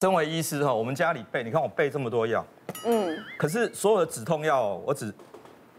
身为医师哈，我们家里备，你看我备这么多药，嗯，可是所有的止痛药，我只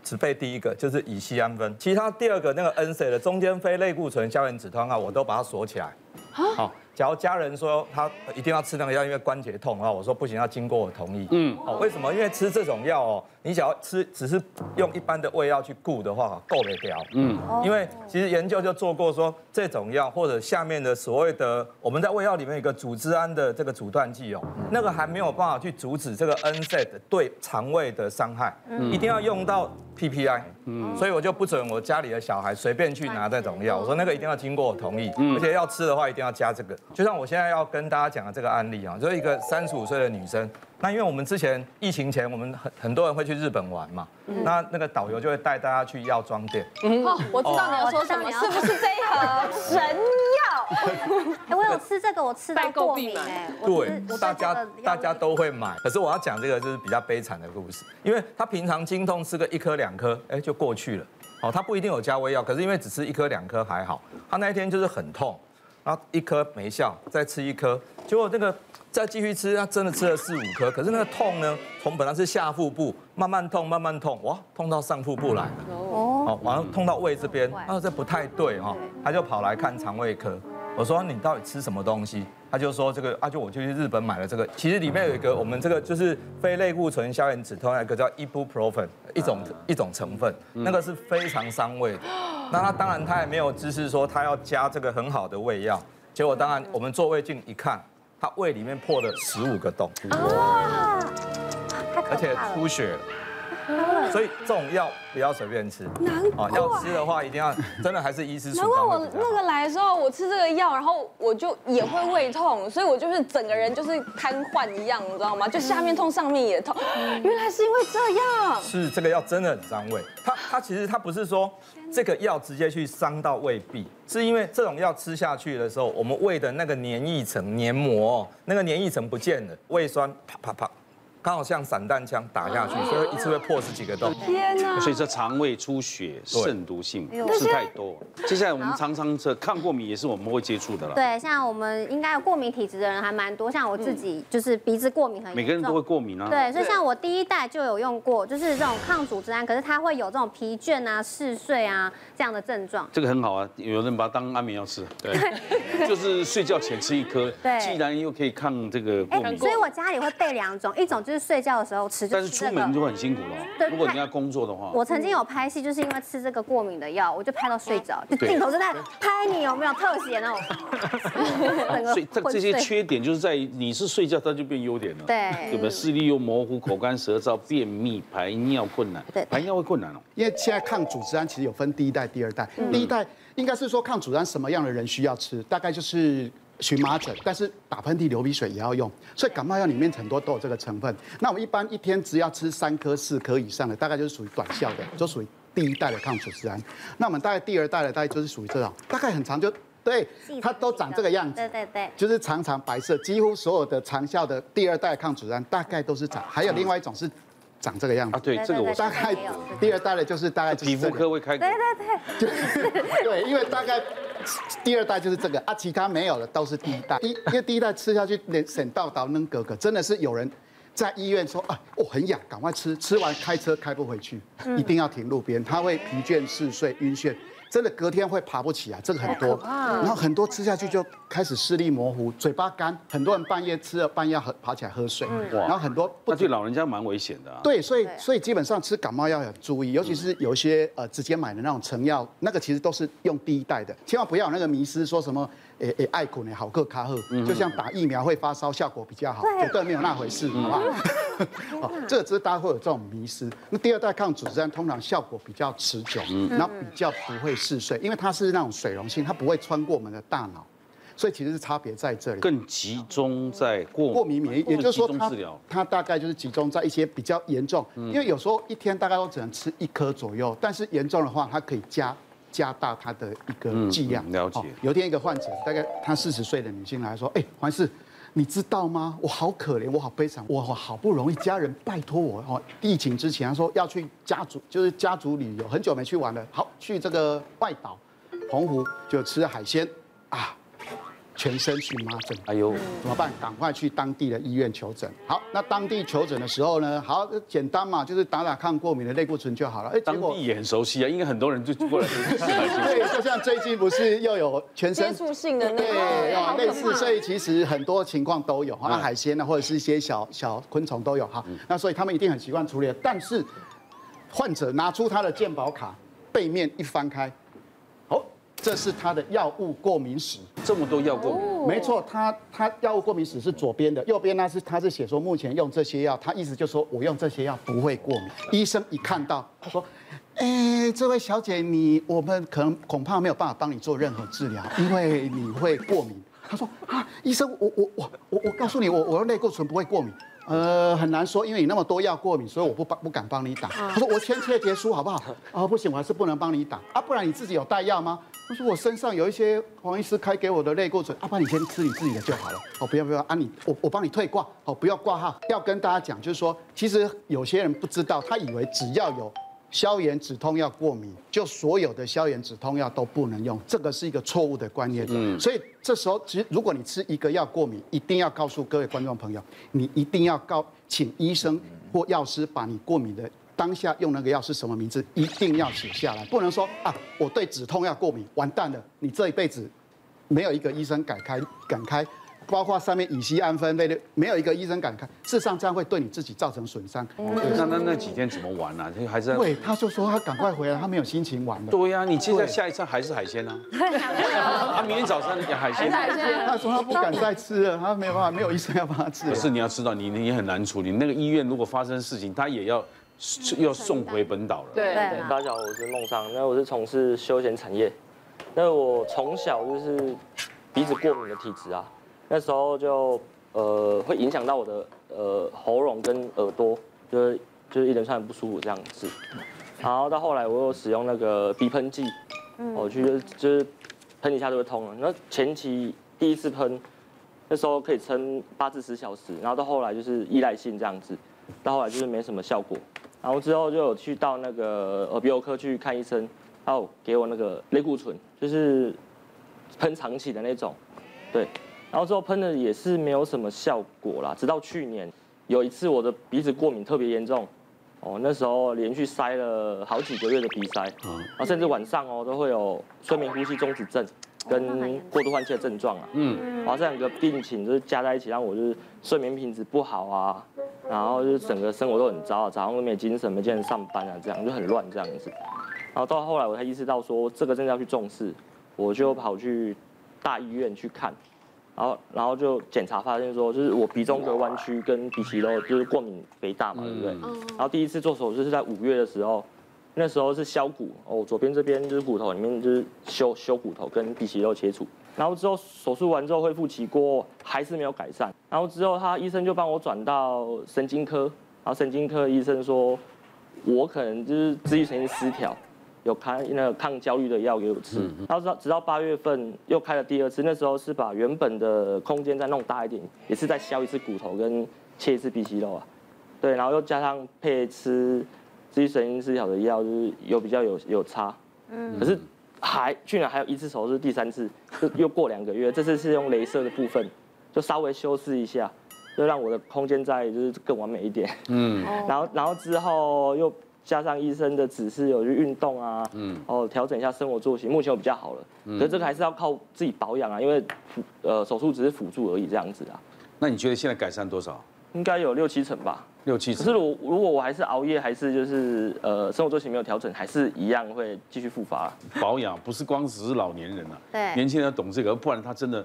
只备第一个，就是乙酰氨酚，其他第二个那个 NSAID 的中间非类固醇消炎止痛药，我都把它锁起来。好，假如家人说他一定要吃那个药，因为关节痛啊，我说不行，要经过我同意。嗯，好，为什么？因为吃这种药哦，你想要吃只是用一般的胃药去顾的话，够得了。嗯，因为其实研究就做过说，这种药或者下面的所谓的我们在胃药里面有一个组织胺的这个阻断剂哦，那个还没有办法去阻止这个 NSAID 对肠胃的伤害，一定要用到 PPI。嗯，所以我就不准我家里的小孩随便去拿这种药，我说那个一定要经过我同意，而且要吃的话一定要加这个。就像我现在要跟大家讲的这个案例啊，就是一个三十五岁的女生。那因为我们之前疫情前，我们很很多人会去日本玩嘛，那那个导游就会带大家去药妆店。哦，我知道你要说什么，是不是这一盒神药？哎，我有吃这个，我吃到过敏哎。对，大家大家都会买，可是我要讲这个就是比较悲惨的故事，因为他平常经痛吃个一颗两颗，哎就过去了。哦，他不一定有加胃药，可是因为只吃一颗两颗还好，他那一天就是很痛。然后一颗没效，再吃一颗，结果那个再继续吃，他真的吃了四五颗，可是那个痛呢，从本来是下腹部慢慢痛，慢慢痛，哇，痛到上腹部来了，哦，完了痛到胃这边，他说这不太对哈，他就跑来看肠胃科。我说你到底吃什么东西？他就说这个啊，就我就去日本买了这个，其实里面有一个我们这个就是非类固醇消炎止痛，一个叫 Ibuprofen 一种一种成分，那个是非常伤胃的。那他当然他也没有知识说他要加这个很好的胃药，结果当然我们做胃镜一看，他胃里面破了十五个洞，而且出血了。所以这种药不要随便吃，难怪要吃的话一定要真的还是医师处方。难怪我那个来的时候，我吃这个药，然后我就也会胃痛，所以我就是整个人就是瘫痪一样，你知道吗？就下面痛，上面也痛。原来是因为这样。是这个药真的很伤胃。它它其实它不是说这个药直接去伤到胃壁，是因为这种药吃下去的时候，我们胃的那个黏液层黏膜，那个黏液层不见了，胃酸啪啪啪。刚好像散弹枪打下去，所以一次会破十几个洞。天哪！所以这肠胃出血、肾毒性吃太多。接下来我们常常这抗过敏也是我们会接触的了。对，像我们应该有过敏体质的人还蛮多，像我自己就是鼻子过敏很严重。每个人都会过敏啊。对，所以像我第一代就有用过，就是这种抗组织胺，可是它会有这种疲倦啊、嗜睡啊这样的症状。这个很好啊，有人把它当安眠药吃。对，就是睡觉前吃一颗。对，既然又可以抗这个过敏。所以我家里会备两种，一种就。就是睡觉的时候吃，但是出门就很辛苦了。对，如果你要工作的话，我曾经有拍戏，就是因为吃这个过敏的药，我就拍到睡着，就镜头就在拍你有没有特写那种。所以这这些缺点就是在你是睡觉，它就变优点了。对，对不对？视力又模糊，口干舌燥，便秘，排尿困难。对，排尿会困难哦。因为现在抗组织胺其实有分第一代、第二代。第一代应该是说抗组织胺什么样的人需要吃？大概就是。荨麻疹，但是打喷嚏、流鼻水也要用，所以感冒药里面很多都有这个成分。那我们一般一天只要吃三颗、四颗以上的，大概就是属于短效的，就属于第一代的抗组织胺。那我们大概第二代的，大概就是属于这种，大概很长就对，它都长这个样子，对对对，就是长长白色，几乎所有的长效的第二代抗组织胺大概都是长，还有另外一种是。长这个样子啊？对，这个我大概第二代的就是大概皮肤科会开。对对对，对，因为大概第二代就是这个啊，其他没有了都是第一代。一因为第一代吃下去连省道道能哥哥真的是有人在医院说啊，我很痒，赶快吃，吃完开车开不回去，一定要停路边，他会疲倦、嗜睡、晕眩。真的隔天会爬不起来，这个很多，然后很多吃下去就开始视力模糊，嘴巴干，很多人半夜吃了半夜喝爬起来喝水，然后很多那对老人家蛮危险的啊。对，所以所以基本上吃感冒药要注意，尤其是有一些呃直接买的那种成药，那个其实都是用第一代的，千万不要有那个迷失说什么。诶诶，爱苦呢，好克卡赫，就像打疫苗会发烧，效果比较好，绝对没有那回事，好不好？哦，这个只是大家会有这种迷失。那第二代抗组织胺通常效果比较持久，然后比较不会嗜睡，因为它是那种水溶性，它不会穿过我们的大脑，所以其实是差别在这里。更集中在过过敏免疫，也就是说它它大概就是集中在一些比较严重，因为有时候一天大概都只能吃一颗左右，但是严重的话它可以加。加大它的一个剂量。了解。有一天一个患者，大概她四十岁的女性来说，哎，黄医师，你知道吗？我好可怜，我好悲惨，我好不容易家人拜托我哦，疫情之前他说要去家族，就是家族旅游，很久没去玩了，好去这个外岛，澎湖就吃海鲜啊。全身荨麻疹。哎呦，怎么办？赶快去当地的医院求诊。好，那当地求诊的时候呢，好简单嘛，就是打打抗过敏的类固醇就好了。哎，当地也很熟悉啊，应该很多人就过来。对，就像最近不是又有全身接触性的，对啊，类似，所以其实很多情况都有，那海鲜呢，或者是一些小小昆虫都有哈。那所以他们一定很习惯处理，但是患者拿出他的健保卡，背面一翻开。这是他的药物过敏史，这么多药过敏，没错，他他药物过敏史是左边的，右边呢是他是写说目前用这些药，他意思就是说我用这些药不会过敏。医生一看到，他说，哎，这位小姐，你我们可能恐怕没有办法帮你做任何治疗，因为你会过敏。他说啊，医生，我我我我我告诉你，我我用类固醇不会过敏。呃，很难说，因为你那么多药过敏，所以我不帮不敢帮你打。他说我签切结书好不好？啊，不行，我还是不能帮你打啊，不然你自己有带药吗？他说我身上有一些黄医师开给我的类固醇，啊，不然你先吃你自己的就好了。哦，不要不要，啊你我我帮你退挂，哦不要挂号。要跟大家讲，就是说，其实有些人不知道，他以为只要有。消炎止痛药过敏，就所有的消炎止痛药都不能用，这个是一个错误的观念。嗯，所以这时候，其实如果你吃一个药过敏，一定要告诉各位观众朋友，你一定要告请医生或药师把你过敏的当下用那个药是什么名字，一定要写下来，不能说啊，我对止痛药过敏，完蛋了，你这一辈子没有一个医生敢开敢开。包括上面乙醯胺酚类的，没有一个医生敢看。事实上，这样会对你自己造成损伤。那那那几天怎么玩呢？啊？还是对，他就说他赶快回来，他没有心情玩了。对呀，啊，你接下来下一餐还是海鲜啊？他明天早上讲海鲜。他说他不敢再吃了，他没有办法，没有医生要帮他治。可是你要知道，你你很难处理。那个医院如果发生事情，他也要要送回本岛了。对，大家好，我是孟尚，那我是从事休闲产业。那我从小就是鼻子过敏的体质啊。那时候就呃会影响到我的呃喉咙跟耳朵，就是就是一连串不舒服这样子。然后到后来我又使用那个鼻喷剂，我去就是就是喷一下就会通了。那前期第一次喷，那时候可以撑八至十小时，然后到后来就是依赖性这样子，到后来就是没什么效果。然后之后就有去到那个耳鼻喉科去看医生，然后给我那个类固醇，就是喷长期的那种，对。然后之后喷的也是没有什么效果啦，直到去年有一次我的鼻子过敏特别严重，哦，那时候连续塞了好几个月的鼻塞，然后甚至晚上哦都会有睡眠呼吸中止症跟过度换气的症状啊，嗯，然后这两个病情就是加在一起，让我就是睡眠品质不好啊，然后就是整个生活都很糟，早上都没精神，没精神上班啊，这样就很乱这样子，然后到后来我才意识到说这个真的要去重视，我就跑去大医院去看。然后，然后就检查发现说，就是我鼻中隔弯曲跟鼻息肉就是过敏肥大嘛，对不对？然后第一次做手术是在五月的时候，那时候是削骨哦，左边这边就是骨头里面就是修修骨头跟鼻息肉切除。然后之后手术完之后恢复期过还是没有改善。然后之后他医生就帮我转到神经科，然后神经科医生说，我可能就是自律神经失调。有开那个抗焦虑的药给我吃，然后直到直到八月份又开了第二次，那时候是把原本的空间再弄大一点，也是再削一次骨头跟切一次鼻息肉啊，对，然后又加上配吃自己神经失调的药，就是有比较有有差，嗯，可是还去年还有一次手术，第三次就又过两个月，这次是用镭射的部分，就稍微修饰一下，就让我的空间再就是更完美一点，嗯，然后然后之后又。加上医生的指示，有去运动啊，嗯，哦，调整一下生活作息，目前我比较好了。嗯，可是这个还是要靠自己保养啊，因为，呃，手术只是辅助而已，这样子啊。那你觉得现在改善多少？应该有六七成吧。六七成。可是如如果我还是熬夜，还是就是呃生活作息没有调整，还是一样会继续复发。保养不是光只是老年人啊，对，年轻人要懂这个，不然他真的，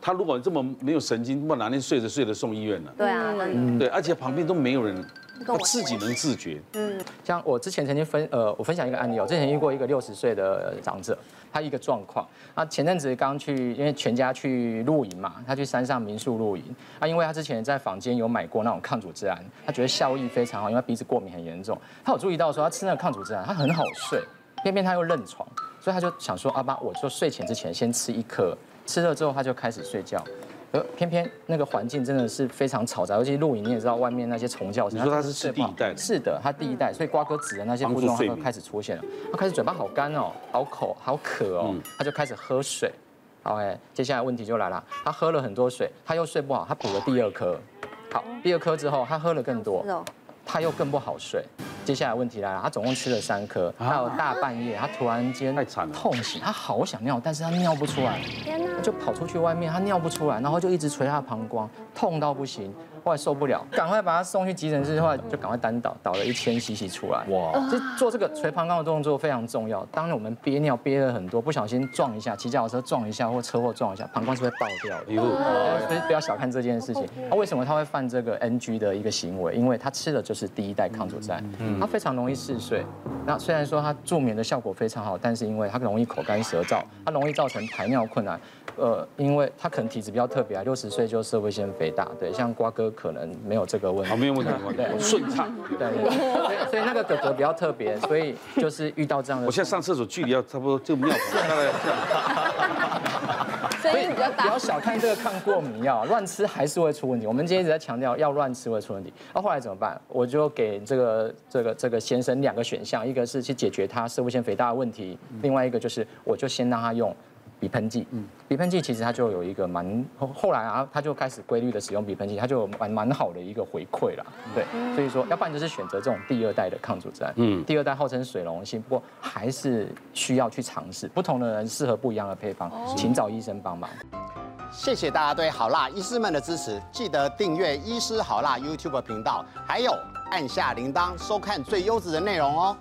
他如果这么没有神经，不然哪天睡着睡着送医院了。对啊，嗯，对，而且旁边都没有人。他自己能自觉。嗯，像我之前曾经分呃，我分享一个案例，我之前遇过一个六十岁的长者，他一个状况。啊前阵子刚去，因为全家去露营嘛，他去山上民宿露营。啊，因为他之前在房间有买过那种抗组织胺，他觉得效益非常好，因为鼻子过敏很严重。他有注意到说，他吃那个抗组织胺，他很好睡，偏偏他又认床，所以他就想说，阿爸，我就睡前之前先吃一颗，吃了之后他就开始睡觉。呃，偏偏那个环境真的是非常嘈杂，尤其露营，你也知道外面那些虫叫声。你说他是吃第一代？是的，他第一代，所以瓜哥指的那些副作用他都开始出现了。他开始嘴巴好干哦，好口好渴哦，他就开始喝水，OK，接下来问题就来了，他喝了很多水，他又睡不好，他补了第二颗。好，第二颗之后他喝了更多，他又更不好睡。接下来问题来了，他总共吃了三颗，还有大半夜他突然间太惨了，痛醒，他好想尿，但是他尿不出来，天哪，就跑出去外面，他尿不出来，然后就一直捶他的膀胱，痛到不行。后来受不了，赶快把他送去急诊室，后来就赶快单倒，倒了一千 CC 出来。哇！就做这个捶膀胱的动作非常重要。当我们憋尿憋了很多，不小心撞一下，骑脚踏车撞一下或车祸撞一下，膀胱是会爆掉的。所以不要小看这件事情。那为什么他会犯这个 NG 的一个行为？因为他吃的就是第一代抗组织胺，他非常容易嗜睡。那虽然说他助眠的效果非常好，但是因为他容易口干舌燥，他容易造成排尿困难。呃，因为他可能体质比较特别啊，六十岁就摄护腺肥大，对，像瓜哥可能没有这个问题，没有问题，对，顺畅，对，所以那个哥哥比较特别，所以就是遇到这样的，我现在上厕所距离要差不多就尿大概这样，声音比较大，不要小看这个抗过敏药，乱吃还是会出问题。我们今天一直在强调要乱吃会出问题，那后来怎么办？我就给这个这个这个先生两个选项，一个是去解决他摄护腺肥大的问题，另外一个就是我就先让他用。鼻喷剂，嗯，鼻喷剂其实它就有一个蛮后后来啊，它就开始规律的使用鼻喷剂，它就有蛮蛮好的一个回馈了，对，所以说要不然就是选择这种第二代的抗组织胺，嗯，第二代号称水溶性，不过还是需要去尝试，不同的人适合不一样的配方，请找医生帮忙。谢谢大家对好辣医师们的支持，记得订阅医师好辣 YouTube 频道，还有按下铃铛收看最优质的内容哦。